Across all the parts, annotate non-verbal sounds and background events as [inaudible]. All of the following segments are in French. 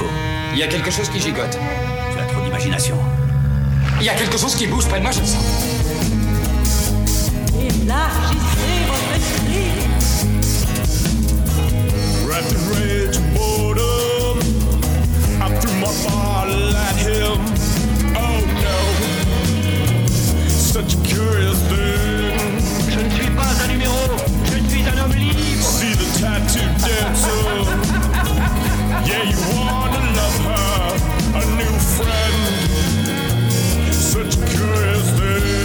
faut. Il y a quelque chose qui gigote. Tu as trop d'imagination. Il y a quelque chose qui bouge près de moi, je le sens. Élargissez votre esprit. In rage and boredom, I threw my bottle at him. Oh no, such a curious thing. Je ne suis pas un numéro, je suis un homme libre. See the tattoo dancer. [laughs] Yeah, you wanna friend. Such a curious thing.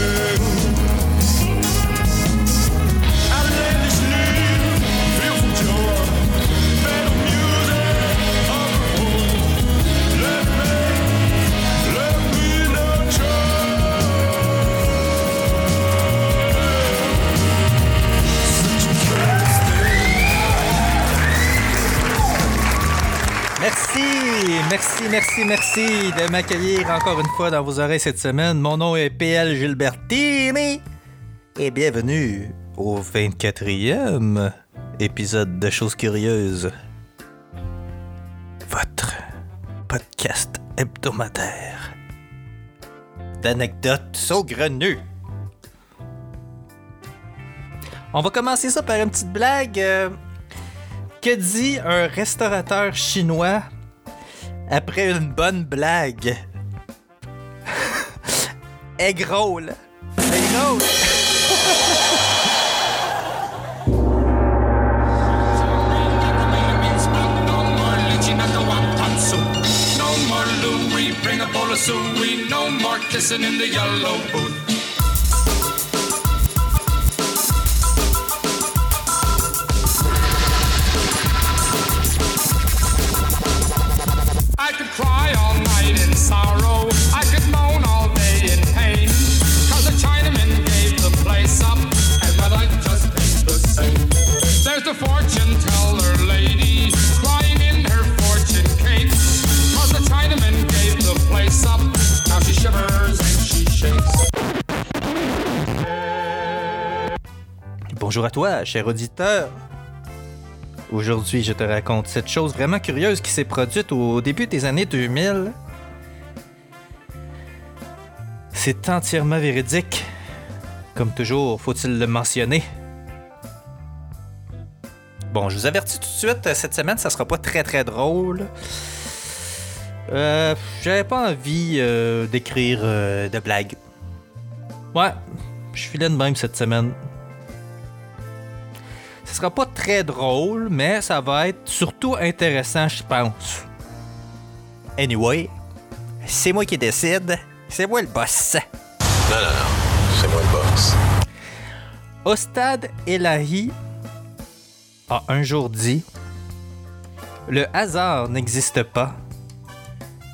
Merci, merci, merci, de m'accueillir encore une fois dans vos oreilles cette semaine. Mon nom est PL Gilbertini et bienvenue au 24e épisode de Choses Curieuses. Votre podcast hebdomadaire d'anecdotes saugrenues. On va commencer ça par une petite blague. euh, que dit un restaurateur chinois après une bonne blague? [laughs] Egg roll. Egg. No more at the soup. Bonjour à toi, cher auditeur. Aujourd'hui, je te raconte cette chose vraiment curieuse qui s'est produite au début des années 2000. C'est entièrement véridique. Comme toujours, faut-il le mentionner. Bon, je vous avertis tout de suite, cette semaine, ça sera pas très très drôle. Euh, J'avais pas envie euh, d'écrire euh, de blagues. Ouais, je filais de même cette semaine. Sera pas très drôle, mais ça va être surtout intéressant, je pense. Anyway, c'est moi qui décide. C'est moi le boss. Non, non, non. C'est moi le boss. Ostad Elahi a un jour dit Le hasard n'existe pas.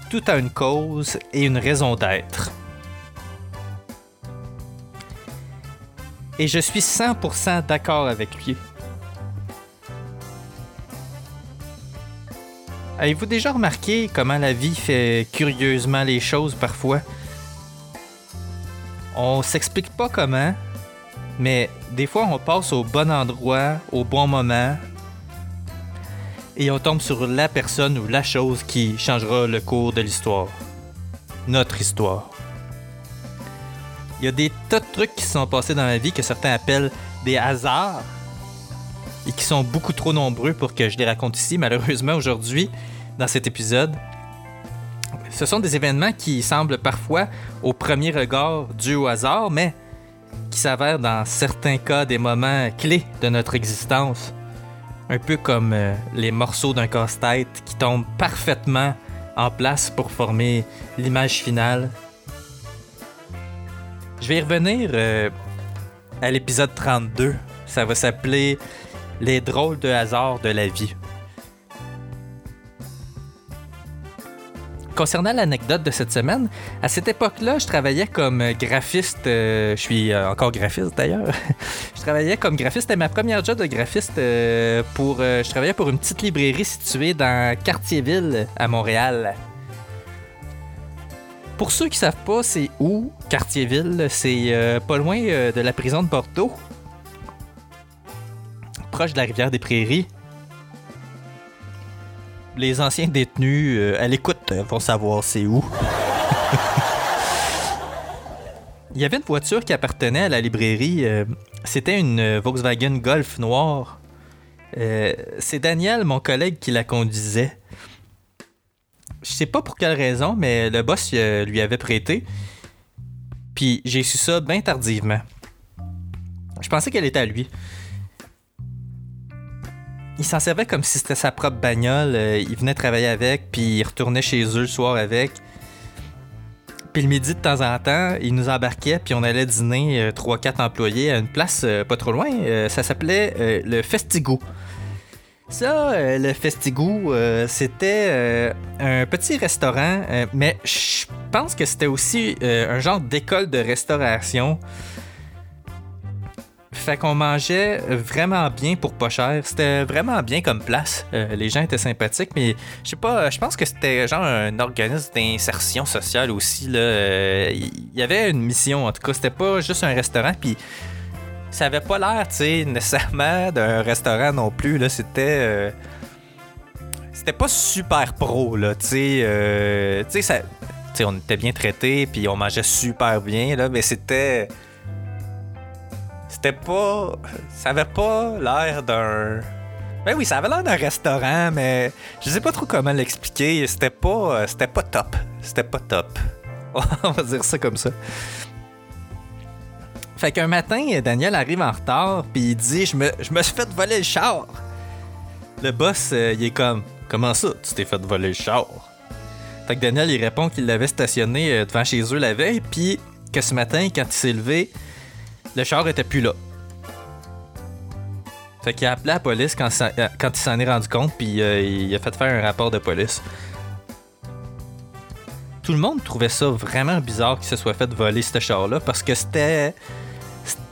Tout a une cause et une raison d'être. Et je suis 100% d'accord avec lui. Avez-vous déjà remarqué comment la vie fait curieusement les choses parfois? On s'explique pas comment, mais des fois on passe au bon endroit, au bon moment, et on tombe sur la personne ou la chose qui changera le cours de l'histoire. Notre histoire. Il y a des tas de trucs qui sont passés dans la vie que certains appellent des hasards et qui sont beaucoup trop nombreux pour que je les raconte ici, malheureusement, aujourd'hui, dans cet épisode. Ce sont des événements qui semblent parfois, au premier regard, dus au hasard, mais qui s'avèrent dans certains cas des moments clés de notre existence. Un peu comme euh, les morceaux d'un casse-tête qui tombent parfaitement en place pour former l'image finale. Je vais y revenir euh, à l'épisode 32. Ça va s'appeler Les drôles de hasard de la vie. Concernant l'anecdote de cette semaine, à cette époque-là, je travaillais comme graphiste. euh, je suis euh, encore graphiste d'ailleurs. [laughs] je travaillais comme graphiste. C'était ma première job de graphiste euh, pour. je travaillais pour une petite librairie située dans Cartierville à Montréal. Pour ceux qui savent pas, c'est où Cartierville C'est pas loin de la prison de Bordeaux, proche de la rivière des Prairies. les anciens détenus euh, à l'écoute euh, vont savoir c'est où. [laughs] Il y avait une voiture qui appartenait à la librairie. euh, C'était une euh, Volkswagen Golf noire. C'est Daniel, mon collègue, qui la conduisait. Je sais pas pour quelle raison, mais le boss lui avait prêté. Puis j'ai su ça bien tardivement. Je pensais qu'elle était à lui. Il s'en servait comme si c'était sa propre bagnole. euh, il venait travailler avec, puis il retournait chez eux le soir avec. Puis le midi, de temps en temps, il nous embarquait, puis on allait dîner, 3-4 employés, à une place euh, pas trop loin. Euh, ça s'appelait euh, le Festigou. Ça, euh, le Festigou, euh, c'était euh, un petit restaurant, euh, mais je pense que c'était aussi euh, un genre d'école de restauration. Fait qu'on mangeait vraiment bien pour pas cher. C'était vraiment bien comme place. Euh, les gens étaient sympathiques, mais je sais pas, je pense que c'était genre un organisme d'insertion sociale aussi. là. Euh, Il y avait une mission, en tout cas. C'était pas juste un restaurant, puis ça avait pas l'air, tu sais, nécessairement d'un restaurant non plus. Là, c'était. euh, C'était pas super pro, là, tu sais. euh. Tu sais, on était bien traités, puis on mangeait super bien, là, mais c'était. C'était pas. Ça avait pas l'air d'un. Ben oui, ça avait l'air d'un restaurant, mais je sais pas trop comment l'expliquer. C'était pas. C'était pas top. C'était pas top. [laughs] On va dire ça comme ça. Fait qu'un matin, Daniel arrive en retard, puis il dit je me, je me suis fait voler le char. Le boss, euh, il est comme Comment ça, tu t'es fait voler le char? Fait que Daniel, il répond qu'il l'avait stationné euh, devant chez eux la veille, puis que ce matin, quand il s'est levé, le char était plus là. Fait qu'il a appelé la police quand, euh, il s'en est rendu compte, puis euh, il a fait faire un rapport de police. Tout le monde trouvait ça vraiment bizarre qu'il se soit fait voler ce char-là parce que c'était.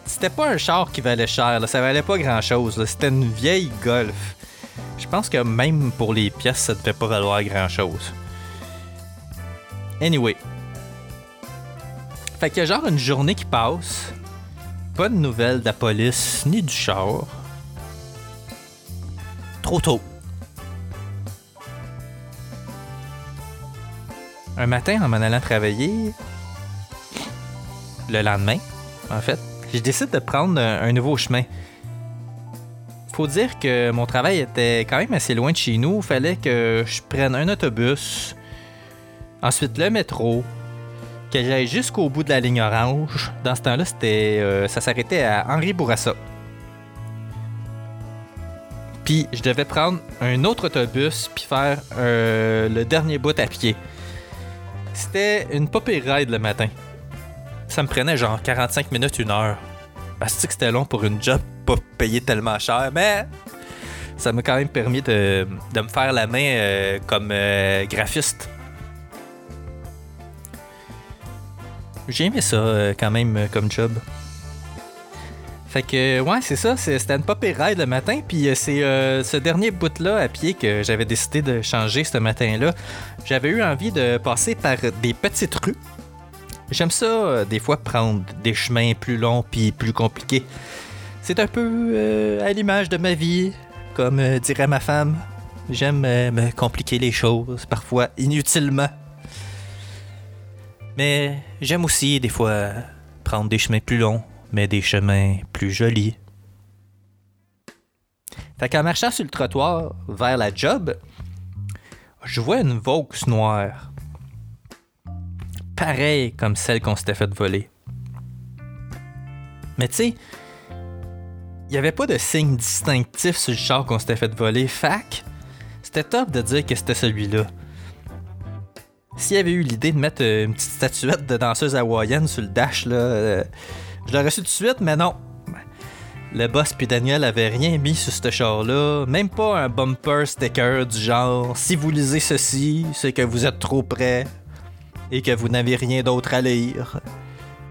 C'était pas un char qui valait cher, là. ça valait pas grand-chose. C'était une vieille Golf. Je pense que même pour les pièces, ça devait pas valoir grand-chose. Anyway. Fait qu'il y a genre une journée qui passe. Pas de nouvelles de la police ni du char. Trop tôt. Un matin, en m'en allant travailler, le lendemain, en fait, je décide de prendre un, nouveau chemin. Faut dire que mon travail était quand même assez loin de chez nous. Fallait que je prenne un autobus, ensuite le métro, que j'aille jusqu'au bout de la ligne orange. Dans ce temps-là, euh, ça s'arrêtait à Henri Bourassa. Puis je devais prendre un autre autobus puis faire euh, le dernier bout à pied. C'était une pas ride le matin. Ça me prenait genre 45 minutes, une heure. Parce que c'était long pour une job pas payée tellement cher, mais ça m'a quand même permis de, me faire la main euh, comme graphiste. J'ai aimé ça euh, quand même euh, comme job. Fait que, ouais, c'est ça. C'était une pire ride le matin. Puis euh, c'est euh, ce dernier bout-là à pied que j'avais décidé de changer ce matin-là. J'avais eu envie de passer par des petites rues. J'aime ça, euh, des fois, prendre des chemins plus longs puis plus compliqués. C'est un peu euh, à l'image de ma vie, comme euh, dirait ma femme. J'aime euh, me compliquer les choses, parfois inutilement. Mais j'aime aussi, des fois, prendre des chemins plus longs, mais des chemins plus jolis. Fait qu'en marchant sur le trottoir vers la job, je vois une Vaux noire. Pareil comme celle qu'on s'était fait voler. Mais tu sais, il n'y avait pas de signe distinctif sur le char qu'on s'était fait voler. Fac, c'était top de dire que c'était celui-là. S'il y avait eu l'idée de mettre euh, une petite statuette de danseuse hawaïenne sur le dash, là, euh, je l'aurais su tout de suite, mais non. Le boss puis Daniel avaient rien mis sur ce char-là, même pas un bumper sticker du genre si vous lisez ceci, c'est que vous êtes trop près et que vous n'avez rien d'autre à lire.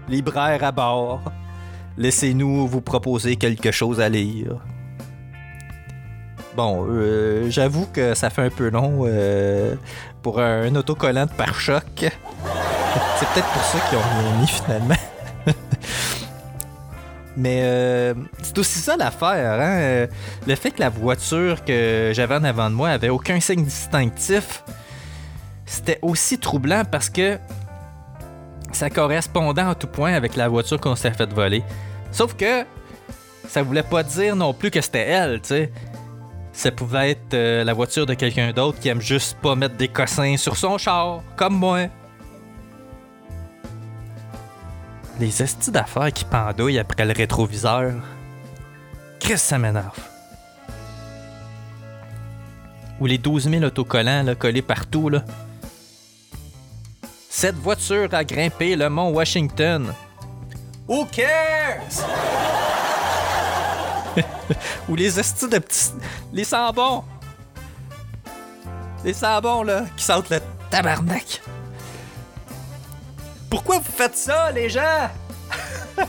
Libraire à bord, laissez-nous vous proposer quelque chose à lire. Bon, euh, j'avoue que ça fait un peu long euh, pour un, autocollant de pare-choc. C'est peut-être pour ça qu'ils ont mis finalement. [laughs] Mais euh, c'est aussi ça l'affaire, hein? euh, Le fait que la voiture que j'avais en avant de moi avait aucun signe distinctif, c'était aussi troublant parce que ça correspondait en tout point avec la voiture qu'on s'est fait voler. Sauf que ça voulait pas dire non plus que c'était elle, tu sais. Ça pouvait être euh, la voiture de quelqu'un d'autre qui aime juste pas mettre des cossins sur son char, comme moi. Les estis d'affaires qui pendouillent après le rétroviseur. Chris, ça m'énerve. Ou les 12 000 autocollants collés partout. Cette voiture a grimpé le mont Washington. Who cares? [laughs] Ou les estis de petits. Les sambons. Les sambons, là, qui sentent le tabarnak. Pourquoi vous faites ça, les gens? [laughs]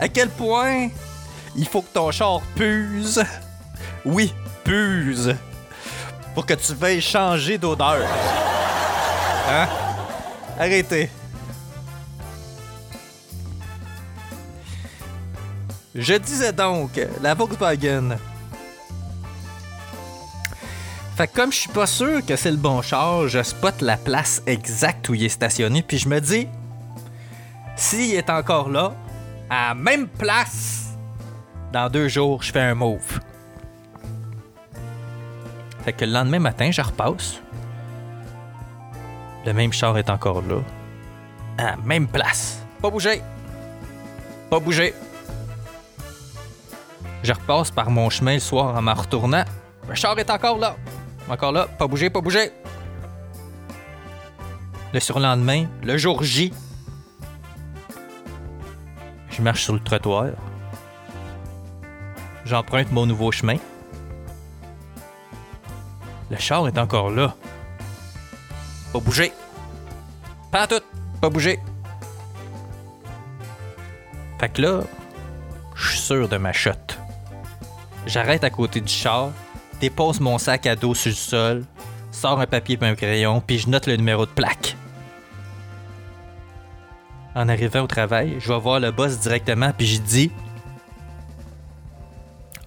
à quel point il faut que ton char puse? Oui, puse. Pour que tu veuilles changer d'odeur. Hein? Arrêtez. Je disais donc, la Volkswagen. Fait que comme je suis pas sûr que c'est le bon char, je spot la place exacte où il est stationné, puis je me dis, s'il est encore là, à même place, dans deux jours, je fais un move. Fait que le lendemain matin, je repasse. Le même char est encore là. À même place. Pas bouger. Pas bouger. Je repasse par mon chemin le soir en me retournant. Le char est encore là. Encore là. Pas bouger, pas bouger. Le surlendemain, le jour J. Je marche sur le trottoir. J'emprunte mon nouveau chemin. Le char est encore là. Pas bouger. Pas tout. Pas bouger. Fait que là, je suis sûr de ma shot. J'arrête à côté du char, dépose mon sac à dos sur le sol, sors un papier et un crayon, puis je note le numéro de plaque. En arrivant au travail, je vais voir le boss directement, puis je dis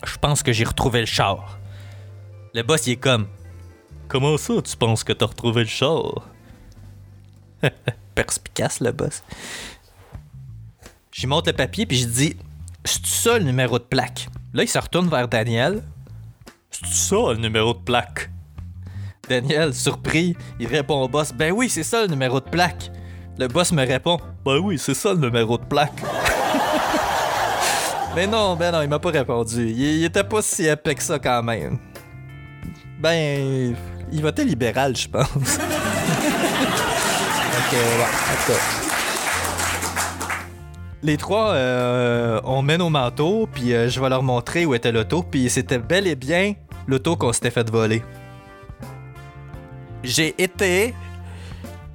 Je pense que j'ai retrouvé le char. Le boss, il est comme Comment ça, tu penses que t'as retrouvé le char? [laughs] Perspicace, le boss. J'y monte le papier, puis je dis C'est ça le numéro de plaque? Là, il se retourne vers Daniel. C'est ça le numéro de plaque? Daniel, surpris, il répond au boss Ben oui, c'est ça le numéro de plaque. Le boss me répond Ben oui, c'est ça le numéro de plaque. [laughs] Mais non, ben non, il m'a pas répondu. Il, il était pas si épais que ça quand même. Ben, il votait libéral, je pense. [laughs] ok, ouais. Les trois, euh, on nos manteaux, puis euh, je vais leur montrer où était l'auto, puis c'était bel et bien l'auto qu'on s'était fait voler. J'ai été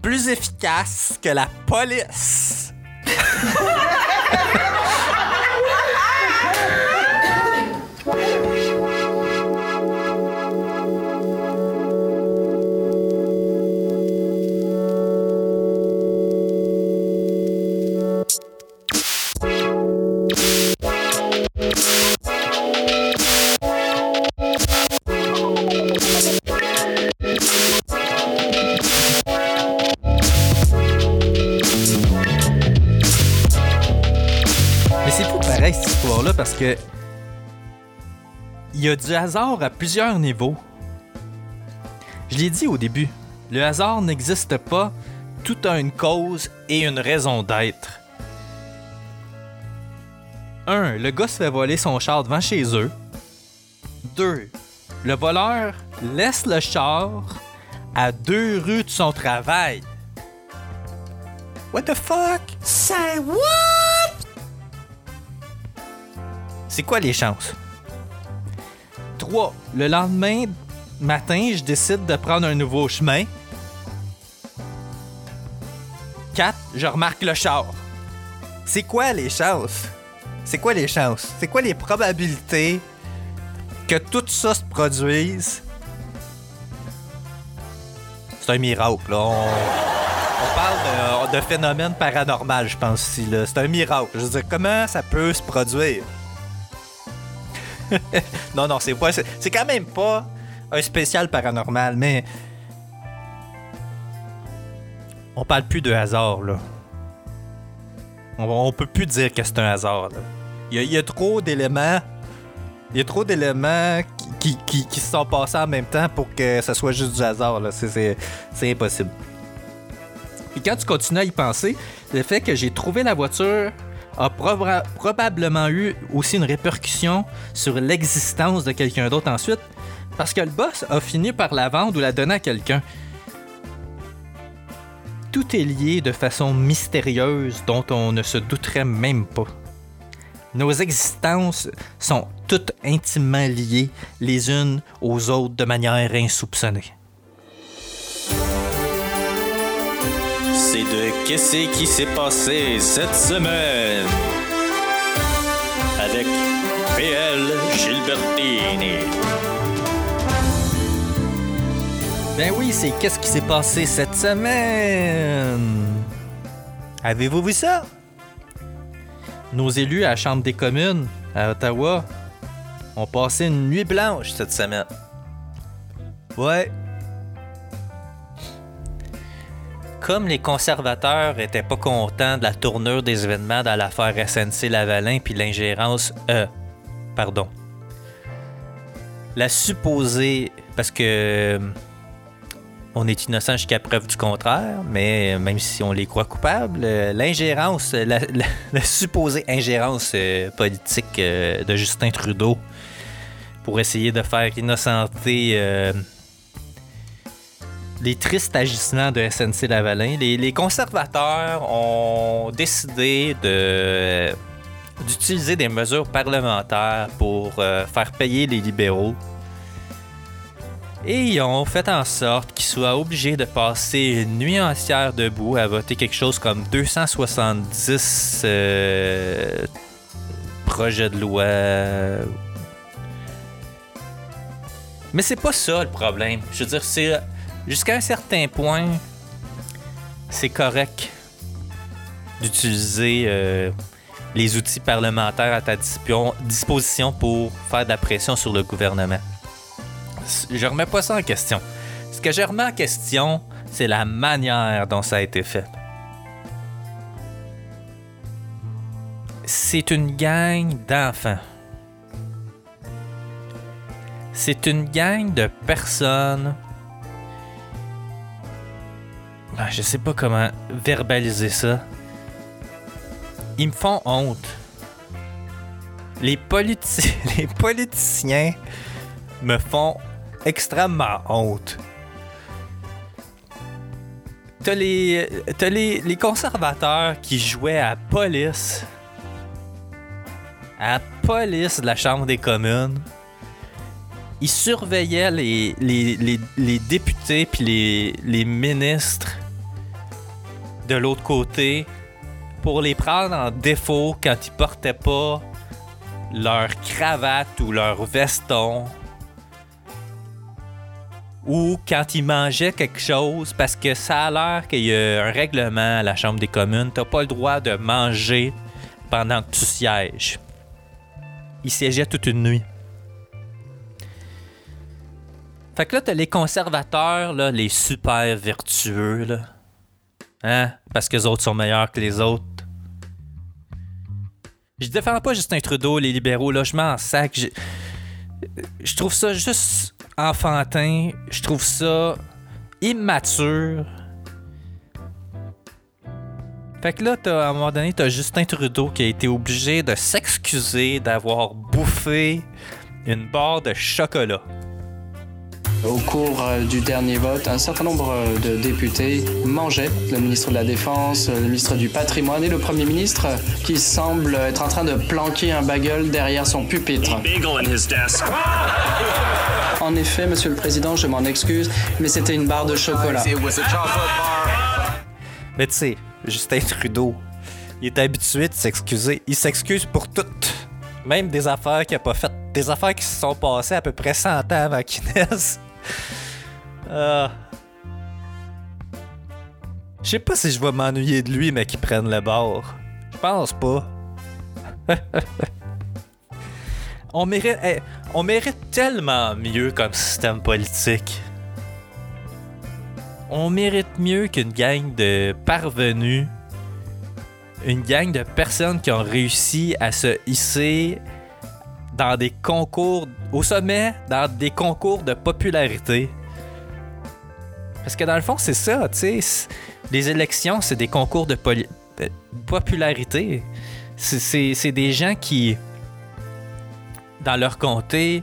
plus efficace que la police. [laughs] il y a du hasard à plusieurs niveaux. Je l'ai dit au début, le hasard n'existe pas, tout a une cause et une raison d'être. 1. Le gars se fait voler son char devant chez eux. 2. Le voleur laisse le char à deux rues de son travail. What the fuck? Say what? C'est quoi les chances? 3. Le lendemain matin, je décide de prendre un nouveau chemin. 4. Je remarque le char. C'est quoi les chances? C'est quoi les chances? C'est quoi les probabilités que tout ça se produise? C'est un miracle, là. On- parle de, phénomène paranormal, je pense, ici. C'est un miracle. Je veux dire, comment ça peut se produire? [laughs] non, non, c'est pas. C'est quand même pas un spécial paranormal, mais. On parle plus de hasard, là. On, peut plus dire que c'est un hasard, là. Il y a, trop d'éléments. Il y a trop d'éléments qui, qui, qui- se sont passés en même temps pour que ça soit juste du hasard, là. C'est- impossible. Puis quand tu continues à y penser, le fait que j'ai trouvé la voiture a proba- probablement eu aussi une répercussion sur l'existence de quelqu'un d'autre ensuite, parce que le boss a fini par la vendre ou la donner à quelqu'un. Tout est lié de façon mystérieuse dont on ne se douterait même pas. Nos existences sont toutes intimement liées les unes aux autres de manière insoupçonnée. C'est de Qu'est-ce qui s'est passé cette semaine avec PL Gilbertini. Ben oui, c'est qu'est-ce qui s'est passé cette semaine? Avez-vous vu ça? Nos élus à la Chambre des communes à Ottawa ont passé une nuit blanche cette semaine. Ouais. Comme les conservateurs étaient pas contents de la tournure des événements dans l'affaire SNC Lavalin puis l'ingérence euh pardon. La supposée parce que on est innocent jusqu'à preuve du contraire, mais même si on les croit coupables, euh, l'ingérence, la, supposée ingérence euh, politique euh, de Justin Trudeau pour essayer de faire innocenter euh, les tristes agissements de SNC Lavalin, les, conservateurs ont décidé d'utiliser des mesures parlementaires pour euh, faire payer les libéraux et ils ont fait en sorte qu'ils soient obligés de passer une nuit entière debout à voter quelque chose comme 270 euh, projets de loi. Mais c'est pas ça le problème. Je veux dire, c'est jusqu'à un certain point, c'est correct d'utiliser euh, les outils parlementaires à ta dispo- disposition pour faire de la pression sur le gouvernement je remets pas ça en question. Ce que je remets en question, c'est la manière dont ça a été fait. C'est une gang d'enfants. C'est une gang de personnes. Ah, Je sais pas comment verbaliser ça. Ils me font honte. Les, politi- [laughs] les politiciens me font extrêmement honte. T'as les, t'as les, les conservateurs qui jouaient à police. À police de la Chambre des communes. Ils surveillaient les, les, les, les députés puis les ministres de l'autre côté pour les prendre en défaut quand ils portaient pas leur cravate ou leur veston ou quand ils mangeaient quelque chose, parce que ça a l'air qu'il y a un règlement à la Chambre des communes, t'as pas le droit de manger pendant que tu sièges. Ils siégeaient toute une nuit. Fait que là, t'as les conservateurs, là, les super vertueux, là. Hein? Parce que les autres sont meilleurs que les autres. Je défends pas Justin Trudeau, les libéraux, là, je m'en sac. Je- trouve ça juste enfantin. Je trouve ça immature. Fait que là, t'as- à un moment donné, t'as Justin Trudeau qui a été obligé de s'excuser d'avoir bouffé une barre de chocolat. Au cours euh, du dernier vote, un certain nombre euh, de députés mangeaient le ministre de la Défense, le ministre du Patrimoine et le Premier ministre qui semble être en train de planquer un bagel derrière son pupitre. Bagel in his desk. [laughs] En effet, Monsieur le Président, je m'en excuse, mais c'était une barre de chocolat. Mais tu sais, Justin Trudeau, il est habitué de s'excuser. Il s'excuse pour tout. Même des affaires qu'il a pas faites. Des affaires qui se sont passées à peu près 100 ans avant qu'il naisse. Ah. Je sais pas si je vais m'ennuyer de lui, mais qu'il prenne le bord. Je pense pas. [laughs] on, mérite, on mérite tellement mieux comme système politique. On mérite mieux qu'une gang de parvenus, une gang de personnes qui ont réussi à se hisser dans des concours, au sommet, dans des concours de popularité. Parce que dans le fond, c'est ça, tu sais. Les élections, c'est des concours de popularité. C'est- des gens qui, dans leur comté,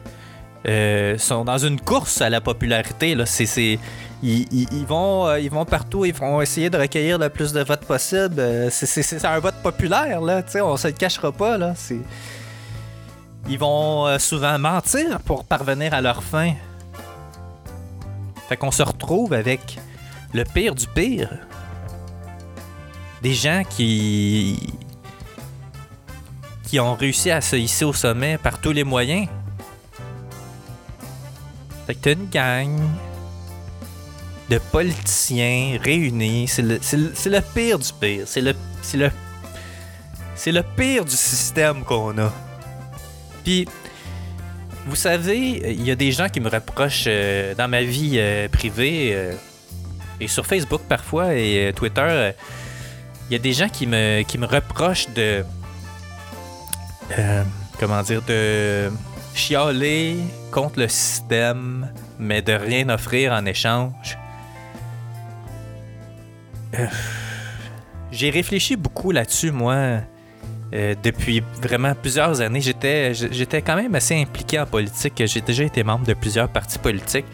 euh, sont dans une course à la popularité. Là. Ils, ils- vont, euh, ils vont partout, ils vont essayer de recueillir le plus de votes possible. Euh, c'est, un vote populaire, là. on se le cachera pas. Là. C'est... Ils vont euh, souvent mentir pour parvenir à leur fin. Fait qu'on se retrouve avec le pire du pire. Des gens qui. qui ont réussi à se hisser au sommet par tous les moyens. Fait que t'as une gang de politiciens réunis. C'est le, le- pire du pire. C'est le. C'est le. C'est le pire du système qu'on a. Puis. Vous savez, il y a des gens qui me reprochent euh, dans ma vie euh, privée euh, et sur Facebook parfois et Twitter, il y a des gens qui me, qui me reprochent de. comment dire De chialer contre le système, mais de rien offrir en échange. J'ai réfléchi beaucoup là-dessus, moi. Euh, depuis vraiment plusieurs années. J'étais, quand même assez impliqué en politique. J'ai déjà été membre de plusieurs partis politiques.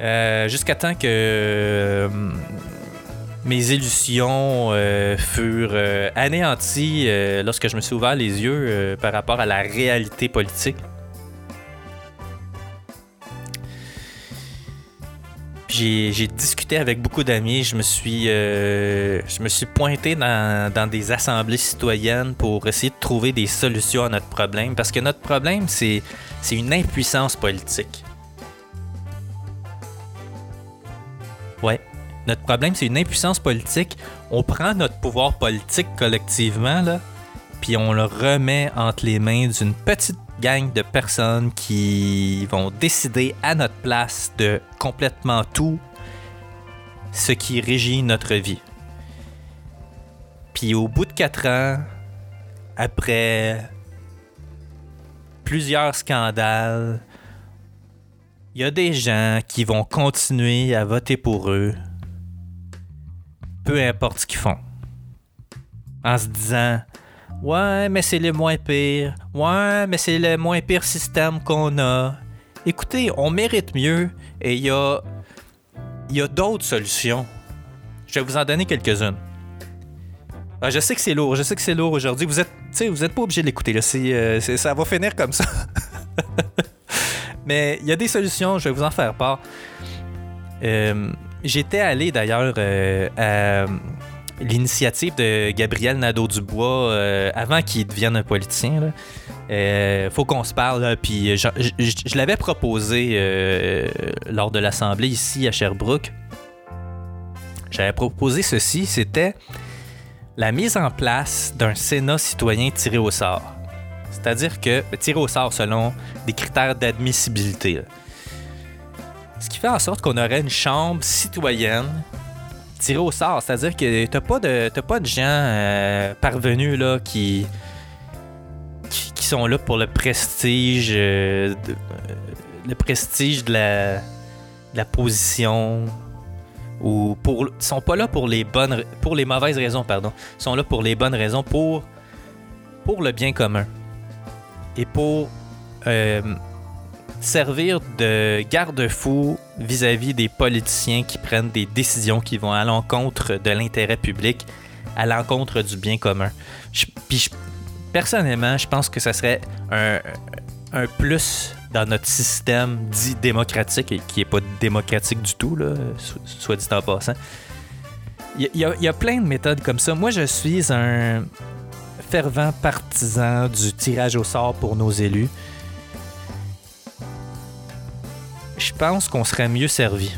Euh, Jusqu'à temps que euh, mes illusions furent anéanties lorsque je me suis ouvert les yeux par rapport à la réalité politique. J'ai discuté avec beaucoup d'amis. Je me suis, euh, je me suis pointé dans, des assemblées citoyennes pour essayer de trouver des solutions à notre problème. Parce que notre problème, c'est c'est une impuissance politique. Ouais. Notre problème, c'est une impuissance politique. On prend notre pouvoir politique collectivement, là, puis on le remet entre les mains d'une petite gang de personnes qui vont décider à notre place de complètement tout ce qui régit notre vie. Puis au bout de quatre ans, après plusieurs scandales, il y a des gens qui vont continuer à voter pour eux, peu importe ce qu'ils font, en se disant Ouais, mais c'est le moins pire. Ouais, mais c'est le moins pire système qu'on a. Écoutez, on mérite mieux et il y a, y a d'autres solutions. Je vais vous en donner quelques-unes. Ah, je sais que c'est lourd, je sais que c'est lourd aujourd'hui. Vous êtes, vous êtes pas obligé de l'écouter. Là. Euh, ça va finir comme ça. [laughs] mais il y a des solutions, je vais vous en faire part. Euh, J'étais allé d'ailleurs euh, à l'initiative de Gabriel Nadeau-Dubois euh, avant qu'il devienne un politicien. Là. Euh, faut qu'on se parle. Puis je, l'avais proposé euh, lors de l'assemblée ici à Sherbrooke. J'avais proposé ceci, c'était la mise en place d'un Sénat citoyen tiré au sort. C'est-à-dire que ben, tiré au sort selon des critères d'admissibilité. Ce qui fait en sorte qu'on aurait une chambre citoyenne tirée au sort. C'est-à-dire que t'as pas de t'as pas de gens euh, parvenus là qui, qui sont là pour le prestige euh, de- euh, le prestige de la de la position ou pour sont pas là pour les bonnes pour les mauvaises raisons pardon. Sont là pour les bonnes raisons pour pour le bien commun et pour servir de garde-fou vis-à-vis des politiciens qui prennent des décisions qui vont à l'encontre de l'intérêt public, à l'encontre du bien commun. Puis personnellement, je pense que ça serait un, un plus dans notre système dit démocratique, qui n'est pas démocratique du tout, là, so- soit dit en passant. Il y a- il y a plein de méthodes comme ça. Moi, je suis un fervent partisan du tirage au sort pour nos élus. Je pense qu'on serait mieux servi.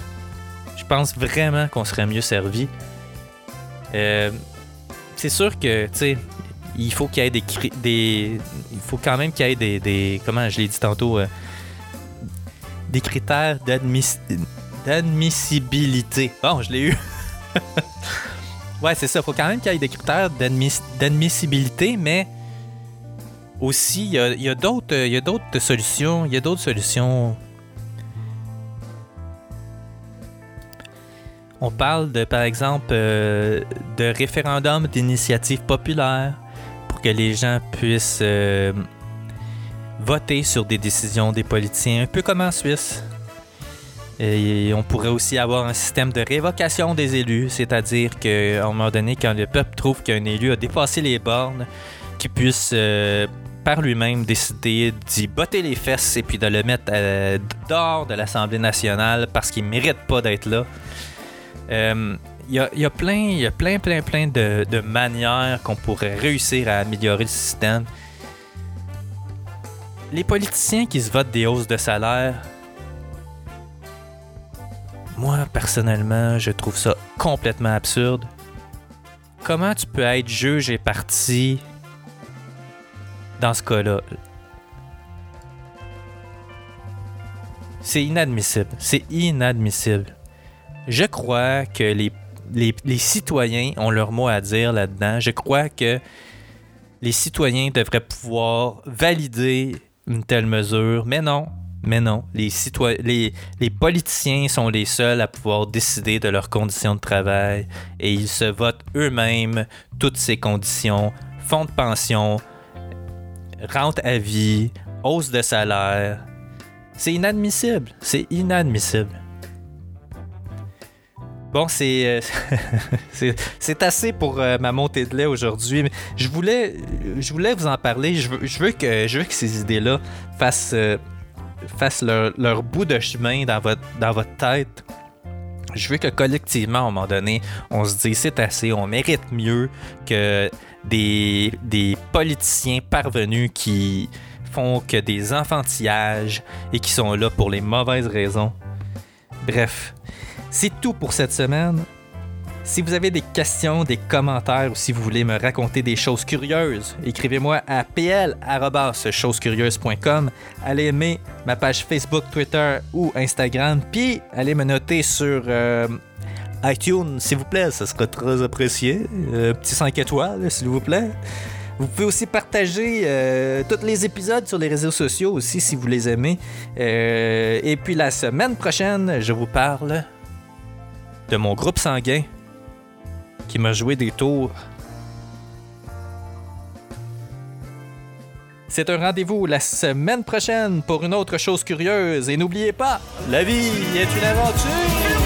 Je pense vraiment qu'on serait mieux servi. Euh, c'est sûr que, tu sais, il faut qu'il y ait des, des. Il faut quand même qu'il y ait des. comment je l'ai dit tantôt euh, Des critères d'admis- d'admissibilité. Bon, je l'ai eu. [laughs] ouais, c'est ça. Il faut quand même qu'il y ait des critères d'admis- d'admissibilité, mais aussi, il y a, a d'autres solutions. Il y a d'autres solutions. On parle de, par exemple, euh, de référendum d'initiative populaire pour que les gens puissent euh, voter sur des décisions des politiciens, un peu comme en Suisse. Et on pourrait aussi avoir un système de révocation des élus, c'est-à-dire qu'à un moment donné, quand le peuple trouve qu'un élu a dépassé les bornes, qu'il puisse euh, par lui-même décider d'y botter les fesses et puis de le mettre dehors de l'Assemblée nationale parce qu'il ne mérite pas d'être là. Euh, Il y, a, il y a plein, y a plein, plein, plein de manières qu'on pourrait réussir à améliorer le système. Les politiciens qui se votent des hausses de salaire, moi personnellement, je trouve ça complètement absurde. Comment tu peux être juge et parti dans ce cas-là? C'est inadmissible. C'est inadmissible. Je crois que les, les, citoyens ont leur mot à dire là-dedans. Je crois que les citoyens devraient pouvoir valider une telle mesure, mais non. Mais non, les, citoyens, les, les politiciens sont les seuls à pouvoir décider de leurs conditions de travail et ils se votent eux-mêmes toutes ces conditions, fonds de pension, rente à vie, hausse de salaire. C'est inadmissible, c'est inadmissible. Bon, c'est euh, [laughs] c'est- c'est assez pour euh, ma montée de lait aujourd'hui. Je voulais, je voulais vous en parler. Je veux, je veux que, je veux que ces idées-là fassent, euh, fassent leur, leur bout de chemin dans votre, dans votre tête. Je veux que collectivement, à un moment donné, on se dise c'est assez, on mérite mieux que des, des politiciens parvenus qui font que des enfantillages et qui sont là pour les mauvaises raisons. Bref, c'est tout pour cette semaine. Si vous avez des questions, des commentaires ou si vous voulez me raconter des choses curieuses, écrivez-moi à pl@chosescurieuses.com. Allez aimer ma page Facebook, Twitter ou Instagram, puis allez me noter sur euh, iTunes, s'il vous plaît, ça serait très apprécié. Euh, petit 5 étoiles, s'il vous plaît. Vous pouvez aussi partager euh, tous les épisodes sur les réseaux sociaux aussi si vous les aimez. Et puis la semaine prochaine, je vous parle de mon groupe sanguin qui m'a joué des tours. C'est un rendez-vous la semaine prochaine pour une autre chose curieuse. Et n'oubliez pas, la vie est une aventure!